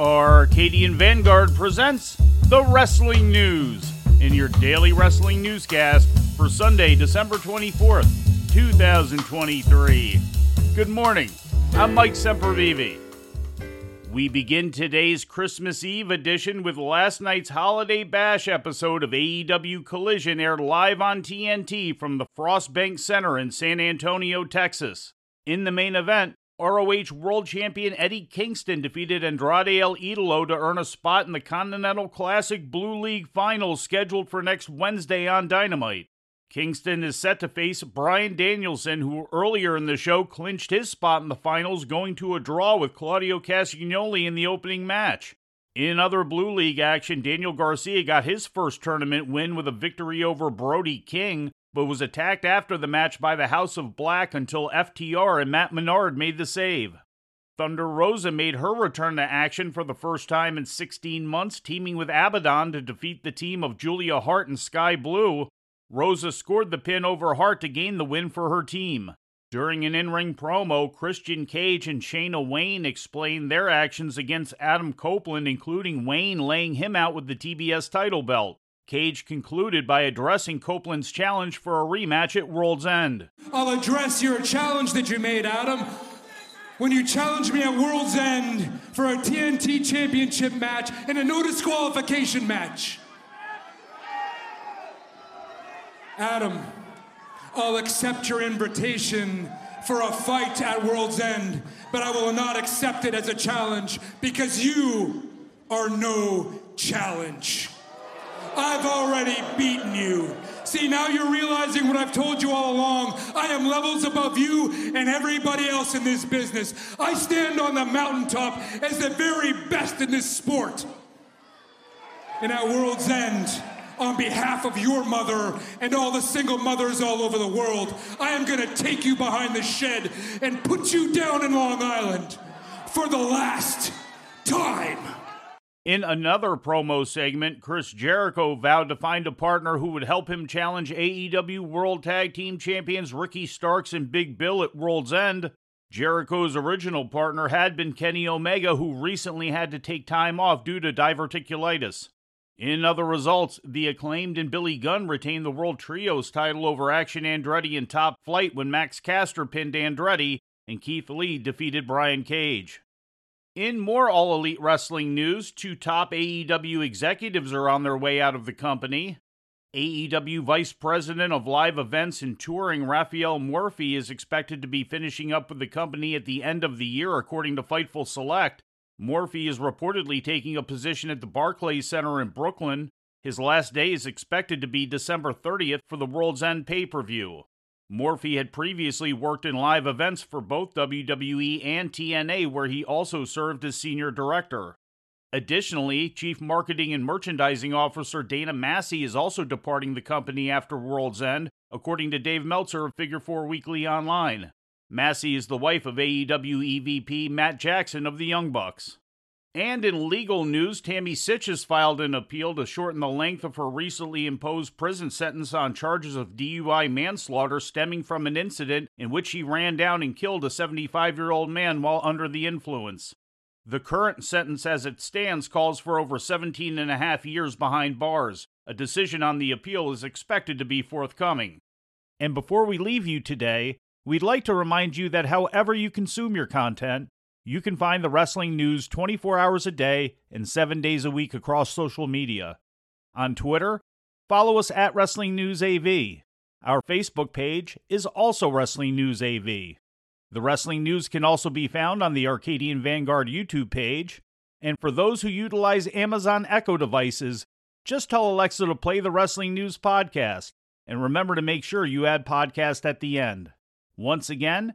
Arcadian Vanguard presents the Wrestling News in your daily wrestling newscast for Sunday, December 24th, 2023. Good morning. I'm Mike Sempervive. We begin today's Christmas Eve edition with last night's Holiday Bash episode of AEW Collision aired live on TNT from the Frost Bank Center in San Antonio, Texas. In the main event, ROH World Champion Eddie Kingston defeated Andrade El Idolo to earn a spot in the Continental Classic Blue League Finals scheduled for next Wednesday on Dynamite. Kingston is set to face Bryan Danielson, who earlier in the show clinched his spot in the finals, going to a draw with Claudio Castagnoli in the opening match. In other Blue League action, Daniel Garcia got his first tournament win with a victory over Brody King, but was attacked after the match by the House of Black until FTR and Matt Menard made the save. Thunder Rosa made her return to action for the first time in 16 months, teaming with Abaddon to defeat the team of Julia Hart and Sky Blue, Rosa scored the pin over Hart to gain the win for her team. During an in ring promo, Christian Cage and Shayna Wayne explained their actions against Adam Copeland, including Wayne laying him out with the TBS title belt. Cage concluded by addressing Copeland's challenge for a rematch at World's End. I'll address your challenge that you made, Adam. When you challenged me at World's End for a TNT Championship match and a no disqualification match. Adam, I'll accept your invitation for a fight at World's End, but I will not accept it as a challenge because you are no challenge. I've already beaten you. See, now you're realizing what I've told you all along. I am levels above you and everybody else in this business. I stand on the mountaintop as the very best in this sport. And at World's End, on behalf of your mother and all the single mothers all over the world, I am going to take you behind the shed and put you down in Long Island for the last time. In another promo segment, Chris Jericho vowed to find a partner who would help him challenge AEW World Tag Team Champions Ricky Starks and Big Bill at World's End. Jericho's original partner had been Kenny Omega, who recently had to take time off due to diverticulitis. In other results, the acclaimed and Billy Gunn retained the World Trios title over Action Andretti and Top Flight when Max Caster pinned Andretti and Keith Lee defeated Brian Cage. In more All Elite Wrestling news, two top AEW executives are on their way out of the company. AEW Vice President of Live Events and Touring Rafael Morffi is expected to be finishing up with the company at the end of the year, according to Fightful Select. Morffi is reportedly taking a position at the Barclays Center in Brooklyn. His last day is expected to be December 30th for the World's End pay per view. Morffi had previously worked in live events for both WWE and TNA, where he also served as senior director. Additionally, Chief Marketing and Merchandising Officer Dana Massie is also departing the company after World's End, according to Dave Meltzer of Figure 4 Weekly Online. Massie is the wife of AEW EVP Matt Jackson of the Young Bucks. And in legal news, Tammy Sytch has filed an appeal to shorten the length of her recently imposed prison sentence on charges of DUI manslaughter stemming from an incident in which she ran down and killed a 75 year old man while under the influence. The current sentence as it stands calls for over 17 and a half years behind bars. A decision on the appeal is expected to be forthcoming. And before we leave you today, We'd like to remind you that however you consume your content, you can find the wrestling news 24 hours a day and 7 days a week across social media. On Twitter, follow us at Wrestling News AV. Our Facebook page is also Wrestling News AV. The Wrestling News can also be found on the Arcadian Vanguard YouTube page. And for those who utilize Amazon Echo devices, just tell Alexa to play the Wrestling News podcast. And remember to make sure you add podcast at the end. Once again,